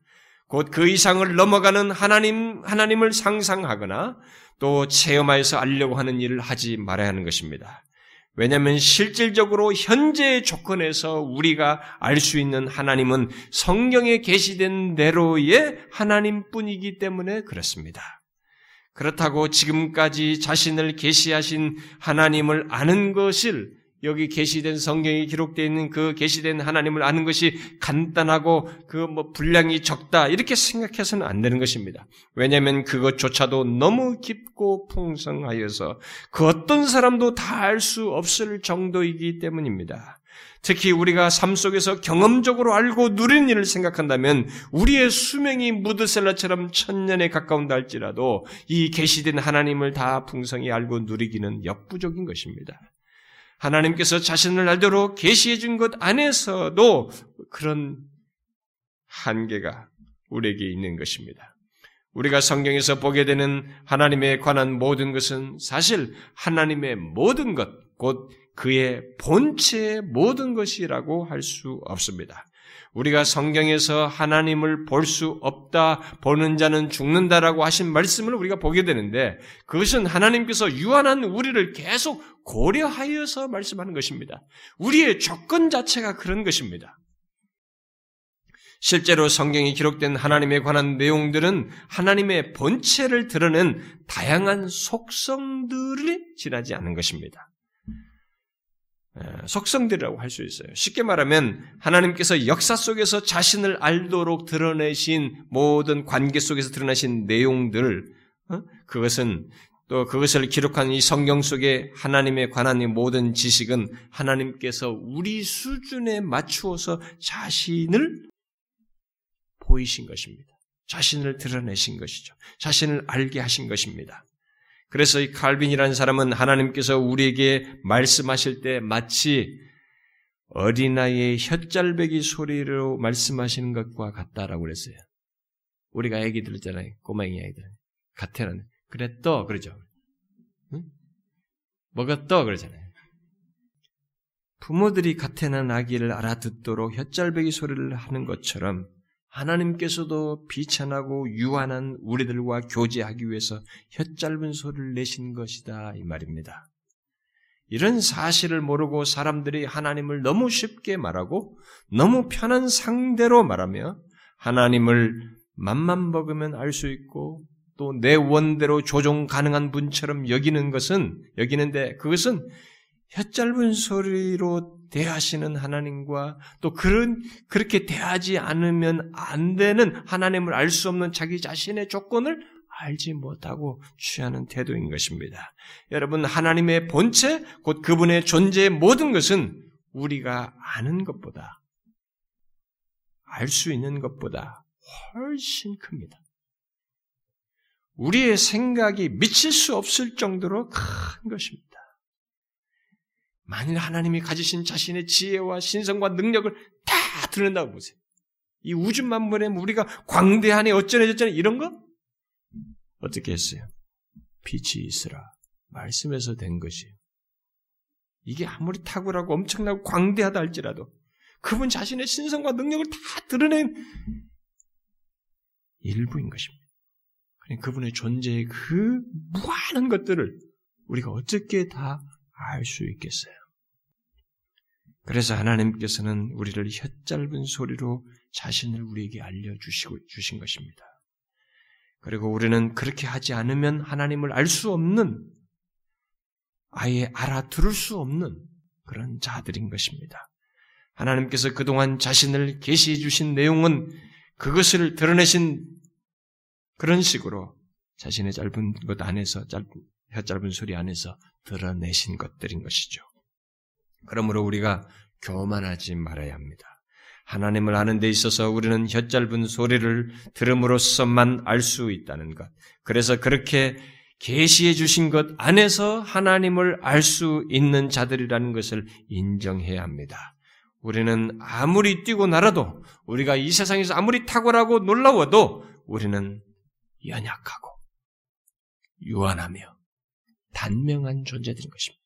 Speaker 1: 곧 그 이상을 넘어가는 하나님, 하나님을 상상하거나 또 체험하여서 알려고 하는 일을 하지 말아야 하는 것입니다. 왜냐하면 실질적으로 현재의 조건에서 우리가 알 수 있는 하나님은 성경에 게시된 대로의 하나님뿐이기 때문에 그렇습니다. 그렇다고 지금까지 자신을 계시하신 하나님을 아는 것을 여기 계시된 성경에 기록되어 있는 그 계시된 하나님을 아는 것이 간단하고 그 뭐 분량이 적다 이렇게 생각해서는 안 되는 것입니다. 왜냐하면 그것조차도 너무 깊고 풍성하여서 그 어떤 사람도 다 알 수 없을 정도이기 때문입니다. 특히 우리가 삶 속에서 경험적으로 알고 누리는 일을 생각한다면 우리의 수명이 무드셀라처럼 천년에 가까운다 할지라도 이 계시된 하나님을 다 풍성히 알고 누리기는 역부족인 것입니다. 하나님께서 자신을 알도록 계시해 준 것 안에서도 그런 한계가 우리에게 있는 것입니다. 우리가 성경에서 보게 되는 하나님에 관한 모든 것은 사실 하나님의 모든 것, 곧 그의 본체의 모든 것이라고 할 수 없습니다. 우리가 성경에서 하나님을 볼 수 없다, 보는 자는 죽는다라고 하신 말씀을 우리가 보게 되는데 그것은 하나님께서 유한한 우리를 계속 고려하여서 말씀하는 것입니다. 우리의 조건 자체가 그런 것입니다. 실제로 성경이 기록된 하나님에 관한 내용들은 하나님의 본체를 드러낸 다양한 속성들이 지나지 않은 것입니다. 속성들이라고 할 수 있어요. 쉽게 말하면 하나님께서 역사 속에서 자신을 알도록 드러내신 모든 관계 속에서 드러내신 내용들, 어? 그것은 또 그것을 기록한 이 성경 속에 하나님에 관한 이 모든 지식은 하나님께서 우리 수준에 맞추어서 자신을 보이신 것입니다. 자신을 드러내신 것이죠. 자신을 알게 하신 것입니다. 그래서 이 칼빈이라는 사람은 하나님께서 우리에게 말씀하실 때 마치 어린아이의 혓잘배기 소리로 말씀하시는 것과 같다라고 그랬어요. 우리가 애기들 있잖아요. 꼬맹이 애기들. 같애는 그래 떠 그러죠. 응? 뭐가 떠 그러잖아요. 부모들이 같애난 아기를 알아듣도록 혓잘배기 소리를 하는 것처럼 하나님께서도 비천하고 유한한 우리들과 교제하기 위해서 혀짧은 소리를 내신 것이다 이 말입니다. 이런 사실을 모르고 사람들이 하나님을 너무 쉽게 말하고 너무 편한 상대로 말하며 하나님을 맘만 먹으면 알 수 있고 또 내 원대로 조종 가능한 분처럼 여기는 것은 여기는데 그것은 혀짧은 소리로 대하시는 하나님과 또 그런 그렇게 대하지 않으면 안 되는 하나님을 알 수 없는 자기 자신의 조건을 알지 못하고 취하는 태도인 것입니다. 여러분 하나님의 본체 곧 그분의 존재의 모든 것은 우리가 아는 것보다 알 수 있는 것보다 훨씬 큽니다. 우리의 생각이 미칠 수 없을 정도로 큰 것입니다. 만일 하나님이 가지신 자신의 지혜와 신성과 능력을 다 드러낸다고 보세요. 이 우주 만물에 우리가 광대하네 어쩌네 저쩌네 이런 거 어떻게 했어요? 빛이 있으라 말씀에서 된 것이에요. 이게 아무리 탁월하고 엄청나고 광대하다 할지라도 그분 자신의 신성과 능력을 다 드러낸 일부인 것입니다. 그분의 존재의 그 무한한 것들을 우리가 어떻게 다 알 수 있겠어요. 그래서 하나님께서는 우리를 혀짧은 소리로 자신을 우리에게 알려주시고 주신 것입니다. 그리고 우리는 그렇게 하지 않으면 하나님을 알 수 없는, 아예 알아들을 수 없는 그런 자들인 것입니다. 하나님께서 그동안 자신을 계시해 주신 내용은 그것을 드러내신 그런 식으로 자신의 짧은 것 안에서, 짧은, 혀짧은 소리 안에서 드러내신 것들인 것이죠. 그러므로 우리가 교만하지 말아야 합니다. 하나님을 아는 데 있어서 우리는 혀짧은 소리를 들음으로써만 알 수 있다는 것. 그래서 그렇게 계시해 주신 것 안에서 하나님을 알 수 있는 자들이라는 것을 인정해야 합니다. 우리는 아무리 뛰고 날아도 우리가 이 세상에서 아무리 탁월하고 놀라워도 우리는 연약하고 유한하며 단명한 존재들인 것입니다.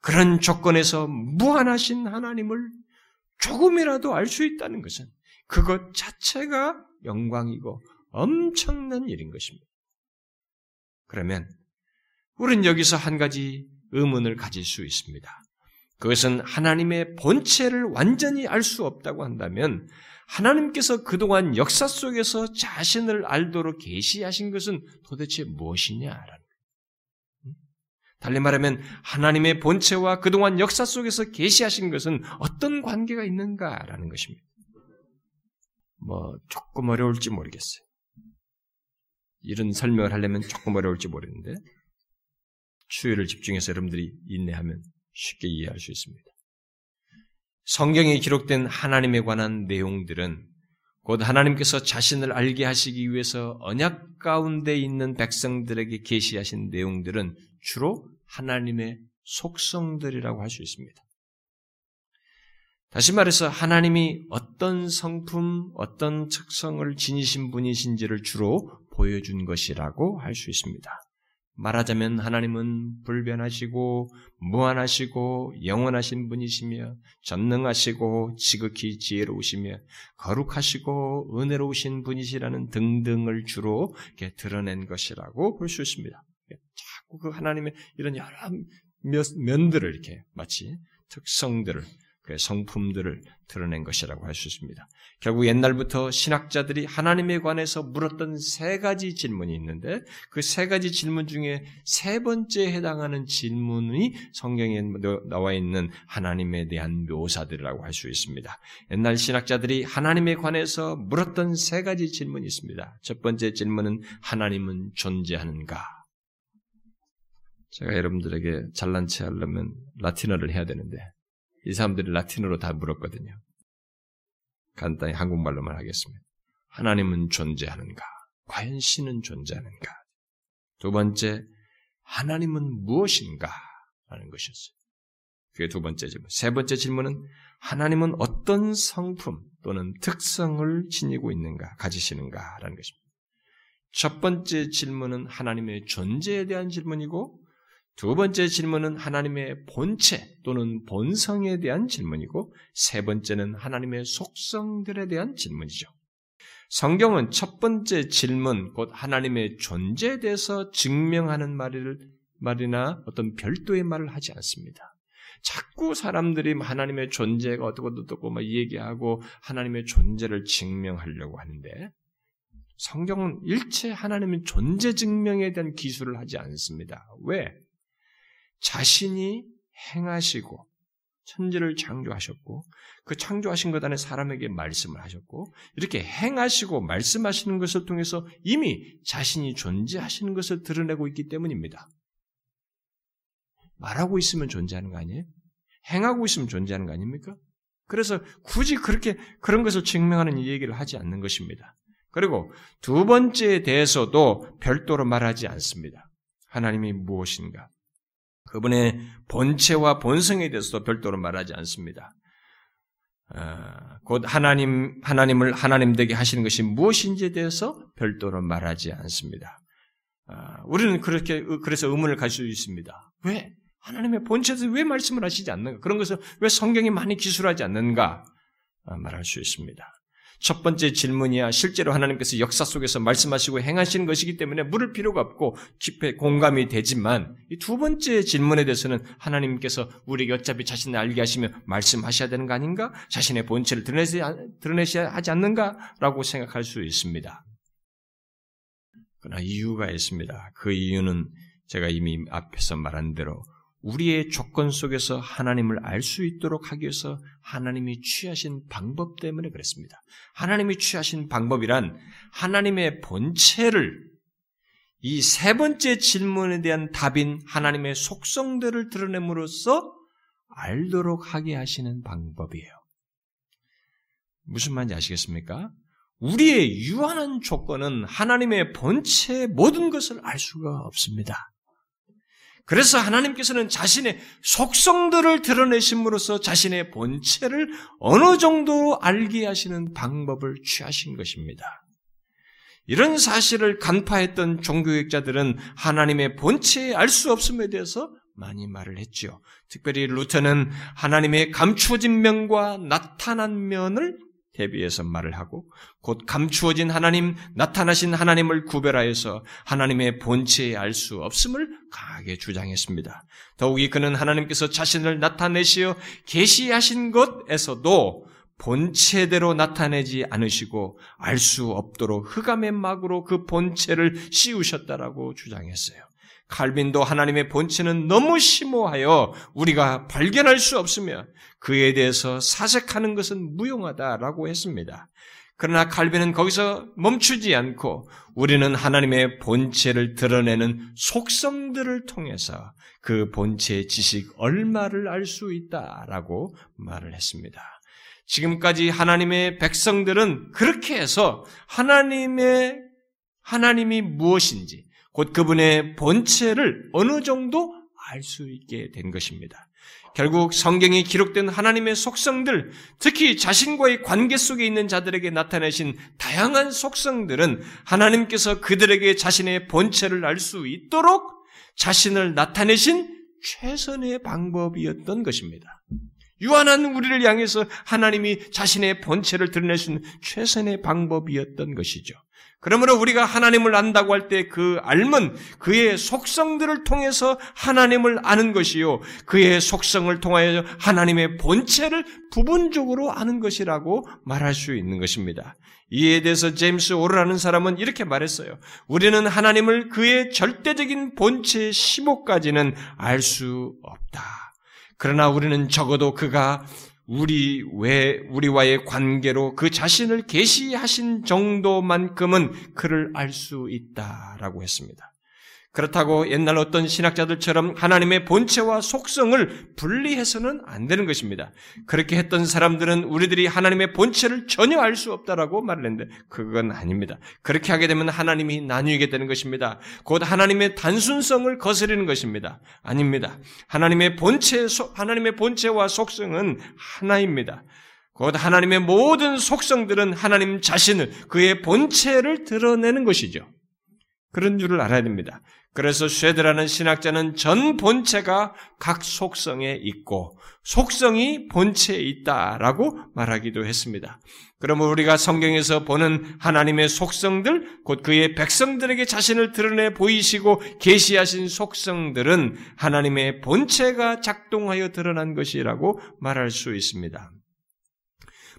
Speaker 1: 그런 조건에서 무한하신 하나님을 조금이라도 알 수 있다는 것은 그것 자체가 영광이고 엄청난 일인 것입니다. 그러면 우리는 여기서 한 가지 의문을 가질 수 있습니다. 그것은 하나님의 본체를 완전히 알 수 없다고 한다면 하나님께서 그동안 역사 속에서 자신을 알도록 계시하신 것은 도대체 무엇이냐라는 달리 말하면 하나님의 본체와 그동안 역사 속에서 계시하신 것은 어떤 관계가 있는가라는 것입니다. 뭐 조금 어려울지 모르겠어요. 이런 설명을 하려면 조금 어려울지 모르는데 추위를 집중해서 여러분들이 인내하면 쉽게 이해할 수 있습니다. 성경에 기록된 하나님에 관한 내용들은 곧 하나님께서 자신을 알게 하시기 위해서 언약 가운데 있는 백성들에게 계시하신 내용들은 주로 하나님의 속성들이라고 할 수 있습니다. 다시 말해서 하나님이 어떤 성품, 어떤 특성을 지니신 분이신지를 주로 보여준 것이라고 할 수 있습니다. 말하자면 하나님은 불변하시고 무한하시고 영원하신 분이시며 전능하시고 지극히 지혜로우시며 거룩하시고 은혜로우신 분이시라는 등등을 주로 이렇게 드러낸 것이라고 볼 수 있습니다. 자꾸 그 하나님의 이런 여러 면들을 이렇게 마치 특성들을 그 성품들을 드러낸 것이라고 할 수 있습니다. 결국 옛날부터 신학자들이 하나님에 관해서 물었던 세 가지 질문이 있는데 그 세 가지 질문 중에 세 번째에 해당하는 질문이 성경에 나와 있는 하나님에 대한 묘사들이라고 할 수 있습니다. 옛날 신학자들이 하나님에 관해서 물었던 세 가지 질문이 있습니다. 첫 번째 질문은 하나님은 존재하는가? 제가 여러분들에게 잘난 체 하려면 라틴어를 해야 되는데 이 사람들이 라틴어로 다 물었거든요. 간단히 한국말로만 하겠습니다. 하나님은 존재하는가? 과연 신은 존재하는가? 두 번째, 하나님은 무엇인가? 라는 것이었어요. 그게 두 번째 질문. 세 번째 질문은 하나님은 어떤 성품 또는 특성을 지니고 있는가, 가지시는가? 라는 것입니다. 첫 번째 질문은 하나님의 존재에 대한 질문이고, 두 번째 질문은 하나님의 본체 또는 본성에 대한 질문이고 세 번째는 하나님의 속성들에 대한 질문이죠. 성경은 첫 번째 질문, 곧 하나님의 존재에 대해서 증명하는 말을, 말이나 어떤 별도의 말을 하지 않습니다. 자꾸 사람들이 하나님의 존재가 어떻고 어떻고 막 얘기하고 하나님의 존재를 증명하려고 하는데 성경은 일체 하나님의 존재 증명에 대한 기술을 하지 않습니다. 왜? 자신이 행하시고 천지를 창조하셨고 그 창조하신 것 안에 사람에게 말씀을 하셨고 이렇게 행하시고 말씀하시는 것을 통해서 이미 자신이 존재하시는 것을 드러내고 있기 때문입니다. 말하고 있으면 존재하는 거 아니에요? 행하고 있으면 존재하는 거 아닙니까? 그래서 굳이 그렇게 그런 것을 증명하는 얘기를 하지 않는 것입니다. 그리고 두 번째에 대해서도 별도로 말하지 않습니다. 하나님이 무엇인가? 그분의 본체와 본성에 대해서도 별도로 말하지 않습니다. 아, 곧 하나님 하나님을 하나님 되게 하시는 것이 무엇인지에 대해서 별도로 말하지 않습니다. 아, 우리는 그렇게 그래서 의문을 가질 수 있습니다. 왜 하나님의 본체에서 왜 말씀을 하시지 않는가? 그런 것을 왜 성경이 많이 기술하지 않는가? 아, 말할 수 있습니다. 첫 번째 질문이야 실제로 하나님께서 역사 속에서 말씀하시고 행하시는 것이기 때문에 물을 필요가 없고 깊이 공감이 되지만 이 두 번째 질문에 대해서는 하나님께서 우리에게 어차피 자신을 알게 하시며 말씀하셔야 되는 거 아닌가? 자신의 본체를 드러내셔야, 드러내셔야 하지 않는가 라고 생각할 수 있습니다. 그러나 이유가 있습니다. 그 이유는 제가 이미 앞에서 말한 대로 우리의 조건 속에서 하나님을 알 수 있도록 하기 위해서 하나님이 취하신 방법 때문에 그랬습니다. 하나님이 취하신 방법이란 하나님의 본체를 이 세 번째 질문에 대한 답인 하나님의 속성들을 드러냄으로써 알도록 하게 하시는 방법이에요. 무슨 말인지 아시겠습니까? 우리의 유한한 조건은 하나님의 본체의 모든 것을 알 수가 없습니다. 그래서 하나님께서는 자신의 속성들을 드러내심으로써 자신의 본체를 어느 정도 알게 하시는 방법을 취하신 것입니다. 이런 사실을 간파했던 종교학자들은 하나님의 본체에 알 수 없음에 대해서 많이 말을 했지요. 특별히 루터는 하나님의 감추어진 면과 나타난 면을 대비해서 말을 하고 곧 감추어진 하나님, 나타나신 하나님을 구별하여서 하나님의 본체에 알 수 없음을 강하게 주장했습니다. 더욱이 그는 하나님께서 자신을 나타내시어 계시하신 것에서도 본체대로 나타내지 않으시고 알 수 없도록 흑암의 막으로 그 본체를 씌우셨다라고 주장했어요. 칼빈도 하나님의 본체는 너무 심오하여 우리가 발견할 수 없으며 그에 대해서 사색하는 것은 무용하다라고 했습니다. 그러나 칼빈은 거기서 멈추지 않고 우리는 하나님의 본체를 드러내는 속성들을 통해서 그 본체의 지식 얼마를 알 수 있다라고 말을 했습니다. 지금까지 하나님의 백성들은 그렇게 해서 하나님의 하나님이 무엇인지 곧 그분의 본체를 어느 정도 알 수 있게 된 것입니다. 결국 성경에 기록된 하나님의 속성들, 특히 자신과의 관계 속에 있는 자들에게 나타내신 다양한 속성들은 하나님께서 그들에게 자신의 본체를 알 수 있도록 자신을 나타내신 최선의 방법이었던 것입니다. 유한한 우리를 향해서 하나님이 자신의 본체를 드러내신 최선의 방법이었던 것이죠. 그러므로 우리가 하나님을 안다고 할 때 그 알면 그의 속성들을 통해서 하나님을 아는 것이요. 그의 속성을 통하여 하나님의 본체를 부분적으로 아는 것이라고 말할 수 있는 것입니다. 이에 대해서 제임스 오르라는 사람은 이렇게 말했어요. 우리는 하나님을 그의 절대적인 본체의 심호까지는 알 수 없다. 그러나 우리는 적어도 그가 우리 왜 우리와의 관계로 그 자신을 계시하신 정도만큼은 그를 알 수 있다라고 했습니다. 그렇다고 옛날 어떤 신학자들처럼 하나님의 본체와 속성을 분리해서는 안 되는 것입니다. 그렇게 했던 사람들은 우리들이 하나님의 본체를 전혀 알 수 없다라고 말을 했는데 그건 아닙니다. 그렇게 하게 되면 하나님이 나뉘게 되는 것입니다. 곧 하나님의 단순성을 거스르는 것입니다. 아닙니다. 하나님의 본체 하나님의 본체와 속성은 하나입니다. 곧 하나님의 모든 속성들은 하나님 자신을 그의 본체를 드러내는 것이죠. 그런 줄을 알아야 됩니다. 그래서 쉐드라는 신학자는 전 본체가 각 속성에 있고 속성이 본체에 있다라고 말하기도 했습니다. 그러면 우리가 성경에서 보는 하나님의 속성들, 곧 그의 백성들에게 자신을 드러내 보이시고 계시하신 속성들은 하나님의 본체가 작동하여 드러난 것이라고 말할 수 있습니다.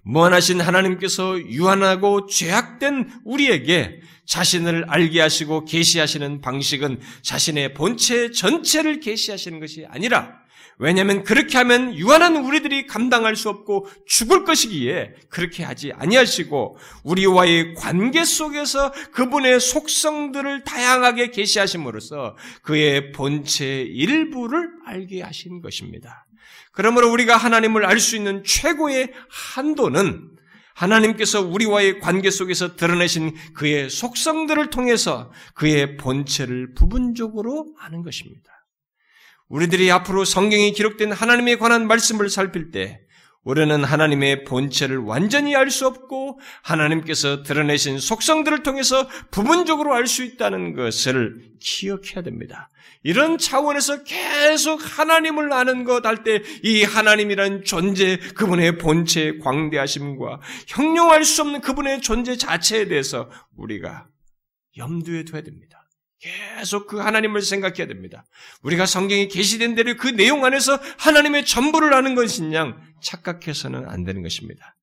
Speaker 1: 무한하신 하나님께서 유한하고 죄악된 우리에게 자신을 알게 하시고 계시하시는 방식은 자신의 본체 전체를 계시하시는 것이 아니라 왜냐하면 그렇게 하면 유한한 우리들이 감당할 수 없고 죽을 것이기에 그렇게 하지 아니하시고 우리와의 관계 속에서 그분의 속성들을 다양하게 계시하심으로써 그의 본체 일부를 알게 하신 것입니다. 그러므로 우리가 하나님을 알 수 있는 최고의 한도는 하나님께서 우리와의 관계 속에서 드러내신 그의 속성들을 통해서 그의 본체를 부분적으로 아는 것입니다. 우리들이 앞으로 성경에 기록된 하나님에 관한 말씀을 살필 때 우리는 하나님의 본체를 완전히 알 수 없고 하나님께서 드러내신 속성들을 통해서 부분적으로 알 수 있다는 것을 기억해야 됩니다. 이런 차원에서 계속 하나님을 아는 것 할 때 이 하나님이란 존재, 그분의 본체의 광대하심과 형용할 수 없는 그분의 존재 자체에 대해서 우리가 염두에 둬야 됩니다. 계속 그 하나님을 생각해야 됩니다. 우리가 성경에 계시된 대로 그 내용 안에서 하나님의 전부를 아는 것인 양 착각해서는 안 되는 것입니다.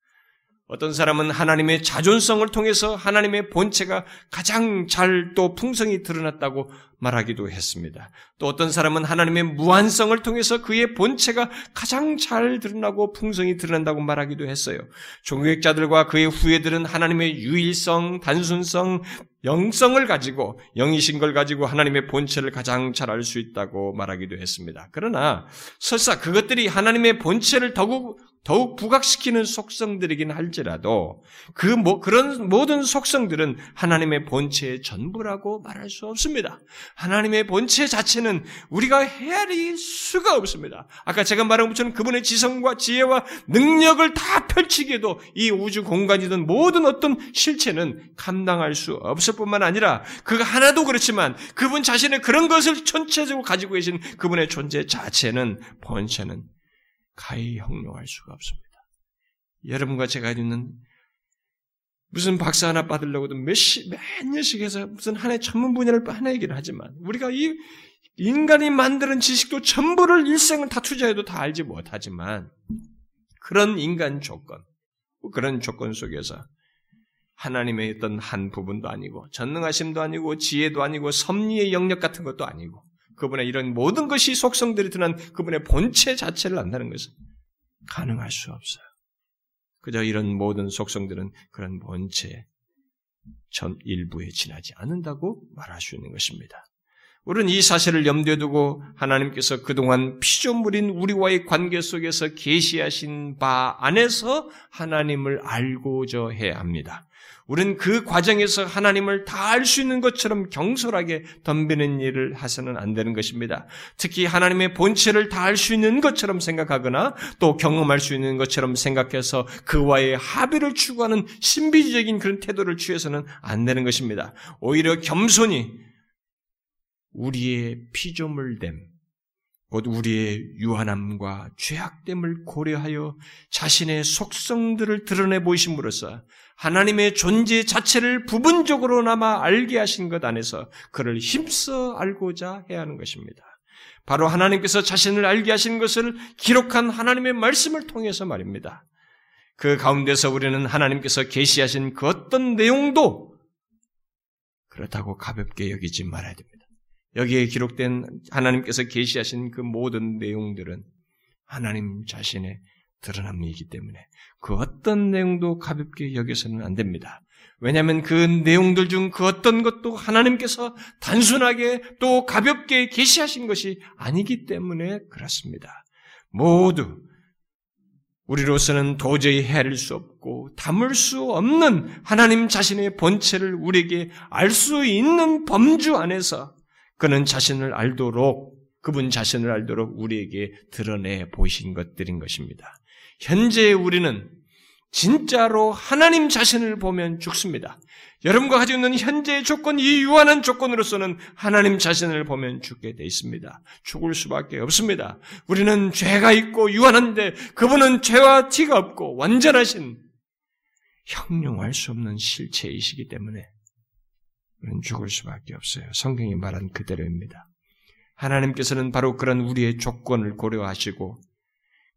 Speaker 1: 어떤 사람은 하나님의 자존성을 통해서 하나님의 본체가 가장 잘 또 풍성히 드러났다고 말하기도 했습니다. 또 어떤 사람은 하나님의 무한성을 통해서 그의 본체가 가장 잘 드러나고 풍성히 드러난다고 말하기도 했어요. 종교학자들과 그의 후예들은 하나님의 유일성, 단순성, 영성을 가지고 영이신 걸 가지고 하나님의 본체를 가장 잘 알 수 있다고 말하기도 했습니다. 그러나 설사 그것들이 하나님의 본체를 더욱 더욱 부각시키는 속성들이긴 할지라도 그 뭐, 그런 모든 속성들은 하나님의 본체의 전부라고 말할 수 없습니다. 하나님의 본체 자체는 우리가 헤아릴 수가 없습니다. 아까 제가 말한 것처럼 그분의 지성과 지혜와 능력을 다 펼치기에도 이 우주 공간이든 모든 어떤 실체는 감당할 수 없을 뿐만 아니라 그 하나도 그렇지만 그분 자신의 그런 것을 전체적으로 가지고 계신 그분의 존재 자체는 본체는 가히 형용할 수가 없습니다. 여러분과 제가 있는 무슨 박사 하나 받으려고도 몇 시, 몇 년씩 해서 무슨 하나의 전문 분야를 하나 얘기를 하지만 우리가 이 인간이 만드는 지식도 전부를 일생을 다 투자해도 다 알지 못하지만 그런 인간 조건, 그런 조건 속에서 하나님의 어떤 한 부분도 아니고 전능하심도 아니고 지혜도 아니고 섭리의 영역 같은 것도 아니고 그분의 이런 모든 것이 속성들이 드러난 그분의 본체 자체를 안다는 것은 가능할 수 없어요. 그저 이런 모든 속성들은 그런 본체 전 일부에 지나지 않는다고 말할 수 있는 것입니다. 우리는 이 사실을 염두에 두고 하나님께서 그동안 피조물인 우리와의 관계 속에서 계시하신 바 안에서 하나님을 알고자 해야 합니다. 우리는 그 과정에서 하나님을 다 알 수 있는 것처럼 경솔하게 덤비는 일을 하서는 안 되는 것입니다. 특히 하나님의 본체를 다 알 수 있는 것처럼 생각하거나 또 경험할 수 있는 것처럼 생각해서 그와의 합의를 추구하는 신비주의적인 그런 태도를 취해서는 안 되는 것입니다. 오히려 겸손히 우리의 피조물됨, 곧 우리의 유한함과 죄악됨을 고려하여 자신의 속성들을 드러내 보이심으로써 하나님의 존재 자체를 부분적으로나마 알게 하신 것 안에서 그를 힘써 알고자 해야 하는 것입니다. 바로 하나님께서 자신을 알게 하신 것을 기록한 하나님의 말씀을 통해서 말입니다. 그 가운데서 우리는 하나님께서 계시하신 그 어떤 내용도 그렇다고 가볍게 여기지 말아야 됩니다. 여기에 기록된 하나님께서 계시하신 그 모든 내용들은 하나님 자신의 드러남이기 때문에 그 어떤 내용도 가볍게 여겨서는 안 됩니다. 왜냐하면 그 내용들 중 그 어떤 것도 하나님께서 단순하게 또 가볍게 계시하신 것이 아니기 때문에 그렇습니다. 모두 우리로서는 도저히 헤아릴 수 없고 담을 수 없는 하나님 자신의 본체를 우리에게 알 수 있는 범주 안에서 그는 자신을 알도록 그분 자신을 알도록 우리에게 드러내 보이신 것들인 것입니다. 현재 우리는 진짜로 하나님 자신을 보면 죽습니다. 여러분과 가지고 있는 현재의 조건, 이 유한한 조건으로서는 하나님 자신을 보면 죽게 돼 있습니다. 죽을 수밖에 없습니다. 우리는 죄가 있고 유한한데 그분은 죄와 티가 없고 완전하신 형용할 수 없는 실체이시기 때문에 죽을 수밖에 없어요. 성경이 말한 그대로입니다. 하나님께서는 바로 그런 우리의 조건을 고려하시고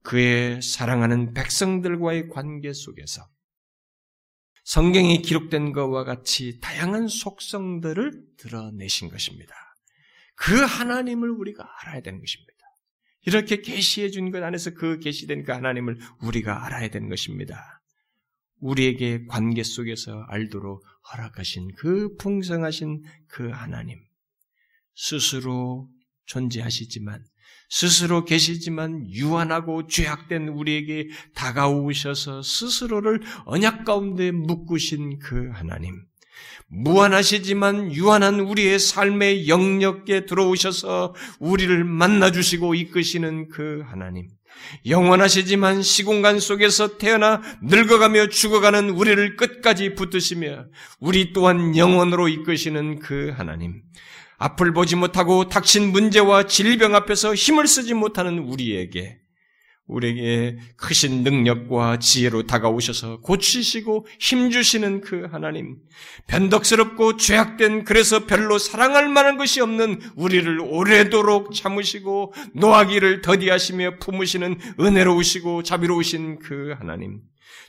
Speaker 1: 그의 사랑하는 백성들과의 관계 속에서 성경에 기록된 것과 같이 다양한 속성들을 드러내신 것입니다. 그 하나님을 우리가 알아야 되는 것입니다. 이렇게 계시해 준 것 안에서 그 계시된 그 하나님을 우리가 알아야 되는 것입니다. 우리에게 관계 속에서 알도록 허락하신 그 풍성하신 그 하나님 스스로 존재하시지만 스스로 계시지만 유한하고 죄악된 우리에게 다가오셔서 스스로를 언약 가운데 묶으신 그 하나님. 무한하시지만 유한한 우리의 삶의 영역에 들어오셔서 우리를 만나주시고 이끄시는 그 하나님. 영원하시지만 시공간 속에서 태어나 늙어가며 죽어가는 우리를 끝까지 붙드시며 우리 또한 영원으로 이끄시는 그 하나님. 앞을 보지 못하고 닥친 문제와 질병 앞에서 힘을 쓰지 못하는 우리에게 우리에게 크신 능력과 지혜로 다가오셔서 고치시고 힘주시는 그 하나님, 변덕스럽고 죄악된 그래서 별로 사랑할 만한 것이 없는 우리를 오래도록 참으시고 노하기를 더디하시며 품으시는 은혜로우시고 자비로우신 그 하나님,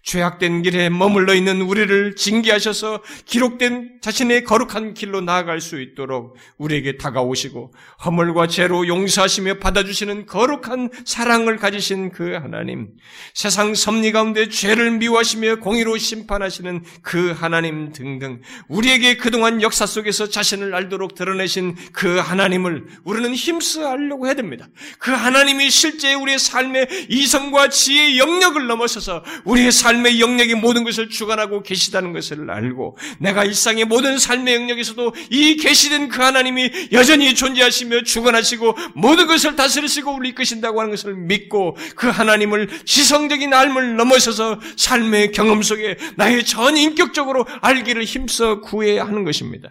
Speaker 2: 죄악된 길에 머물러 있는 우리를 징계하셔서 기록된 자신의 거룩한 길로 나아갈 수 있도록 우리에게 다가오시고 허물과 죄로 용서하시며 받아주시는 거룩한 사랑을 가지신 그 하나님, 세상 섭리 가운데 죄를 미워하시며 공의로 심판하시는 그 하나님 등등 우리에게 그동안 역사 속에서 자신을 알도록 드러내신 그 하나님을 우리는 힘써 알려고 해야 됩니다. 그 하나님이 실제 우리의 삶의 이성과 지혜의 영역을 넘어서서 우리의 삶 삶의 영역의 모든 것을 주관하고 계시다는 것을 알고 내가 일상의 모든 삶의 영역에서도 이 계시된 그 하나님이 여전히 존재하시며 주관하시고 모든 것을 다스리시고 우리 이끄신다고 하는 것을 믿고 그 하나님을 지성적인 삶을 넘어서서 삶의 경험 속에 나의 전 인격적으로 알기를 힘써 구해야 하는 것입니다.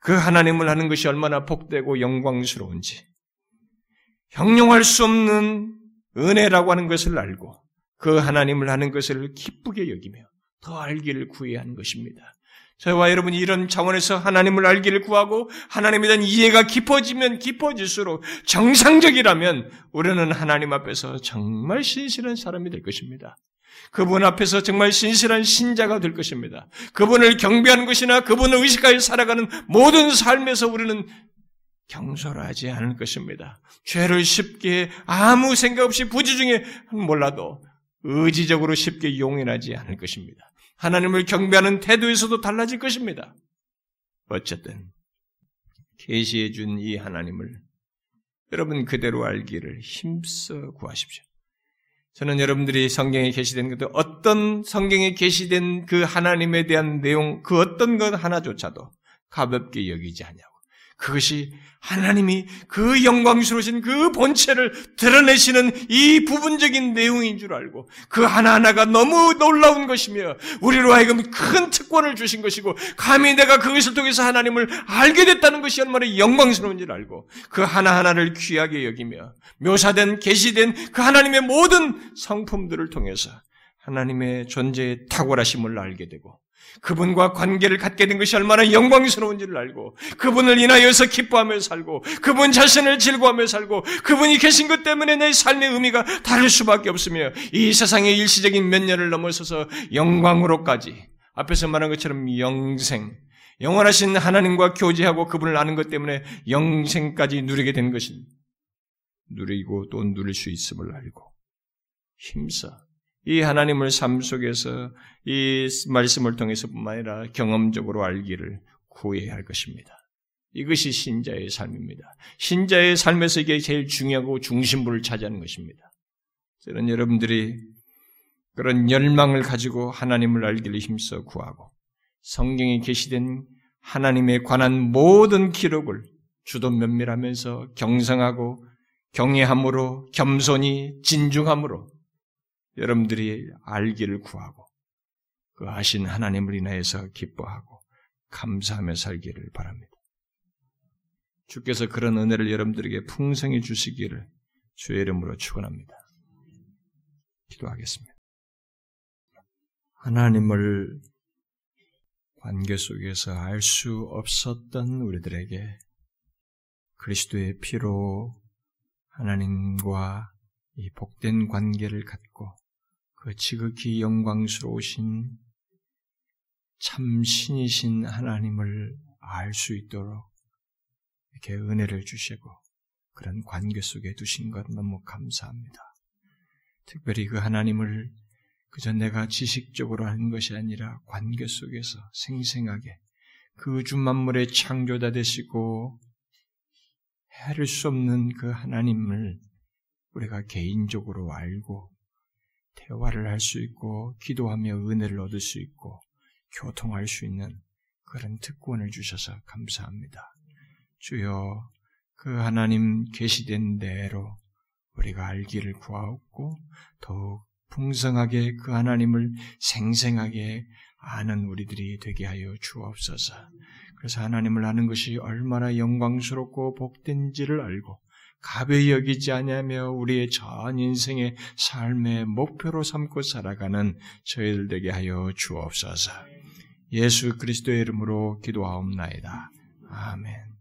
Speaker 2: 그 하나님을 하는 것이 얼마나 복되고 영광스러운지 형용할 수 없는 은혜라고 하는 것을 알고 그 하나님을 하는 것을 기쁘게 여기며 더 알기를 구해야 하는 것입니다. 저와 여러분이 이런 차원에서 하나님을 알기를 구하고 하나님에 대한 이해가 깊어지면 깊어질수록 정상적이라면 우리는 하나님 앞에서 정말 신실한 사람이 될 것입니다. 그분 앞에서 정말 신실한 신자가 될 것입니다. 그분을 경배하는 것이나 그분을 의식하여 살아가는 모든 삶에서 우리는 경솔하지 않을 것입니다. 죄를 쉽게 아무 생각 없이 부지 중에 몰라도 의지적으로 쉽게 용인하지 않을 것입니다. 하나님을 경배하는 태도에서도 달라질 것입니다. 어쨌든 계시해 준 이 하나님을 여러분 그대로 알기를 힘써 구하십시오. 저는 여러분들이 성경에 계시된 것도 어떤 성경에 계시된 그 하나님에 대한 내용 그 어떤 것 하나조차도 가볍게 여기지 않냐고. 그것이 하나님이 그 영광스러우신 그 본체를 드러내시는 이 부분적인 내용인 줄 알고 그 하나하나가 너무 놀라운 것이며 우리로 하여금 큰 특권을 주신 것이고 감히 내가 그것을 통해서 하나님을 알게 됐다는 것이 얼마나 영광스러운지를 알고 그 하나하나를 귀하게 여기며 묘사된 계시된 그 하나님의 모든 성품들을 통해서 하나님의 존재의 탁월하심을 알게 되고 그분과 관계를 갖게 된 것이 얼마나 영광스러운지를 알고 그분을 인하여서 기뻐하며 살고 그분 자신을 즐거워하며 살고 그분이 계신 것 때문에 내 삶의 의미가 다를 수밖에 없으며 이 세상의 일시적인 몇 년을 넘어서서 영광으로까지 앞에서 말한 것처럼 영생 영원하신 하나님과 교제하고 그분을 아는 것 때문에 영생까지 누리게 된 것인 누리고 또 누릴 수 있음을 알고 힘써 이 하나님을 삶 속에서 이 말씀을 통해서뿐만 아니라 경험적으로 알기를 구해야 할 것입니다. 이것이 신자의 삶입니다. 신자의 삶에서 이게 제일 중요하고 중심부를 차지하는 것입니다. 저는 여러분들이 그런 열망을 가지고 하나님을 알기를 힘써 구하고 성경에 계시된 하나님에 관한 모든 기록을 주도 면밀하면서 경성하고 경외함으로 겸손히 진중함으로 여러분들이 알기를 구하고 그 아신 하나님을 인하여서 기뻐하고 감사하며 살기를 바랍니다. 주께서 그런 은혜를 여러분들에게 풍성히 주시기를 주의 이름으로 축원합니다. 기도하겠습니다. 하나님을 관계 속에서 알 수 없었던 우리들에게 그리스도의 피로 하나님과 이 복된 관계를 갖고 그 지극히 영광스러우신 참 신이신 하나님을 알 수 있도록 이렇게 은혜를 주시고 그런 관계 속에 두신 것 너무 감사합니다. 특별히 그 하나님을 그저 내가 지식적으로 하는 것이 아니라 관계 속에서 생생하게 그 주 만물의 창조자 되시고 해를 수 없는 그 하나님을 우리가 개인적으로 알고 대화를 할 수 있고 기도하며 은혜를 얻을 수 있고 교통할 수 있는 그런 특권을 주셔서 감사합니다. 주여 그 하나님 계시된 대로 우리가 알기를 구하옵고 더욱 풍성하게 그 하나님을 생생하게 아는 우리들이 되게 하여 주옵소서. 그래서 하나님을 아는 것이 얼마나 영광스럽고 복된지를 알고 가벼이 여기지 아니하며 우리의 전 인생의 삶의 목표로 삼고 살아가는 저희들 되게 하여 주옵소서. 예수 그리스도의 이름으로 기도하옵나이다. 아멘.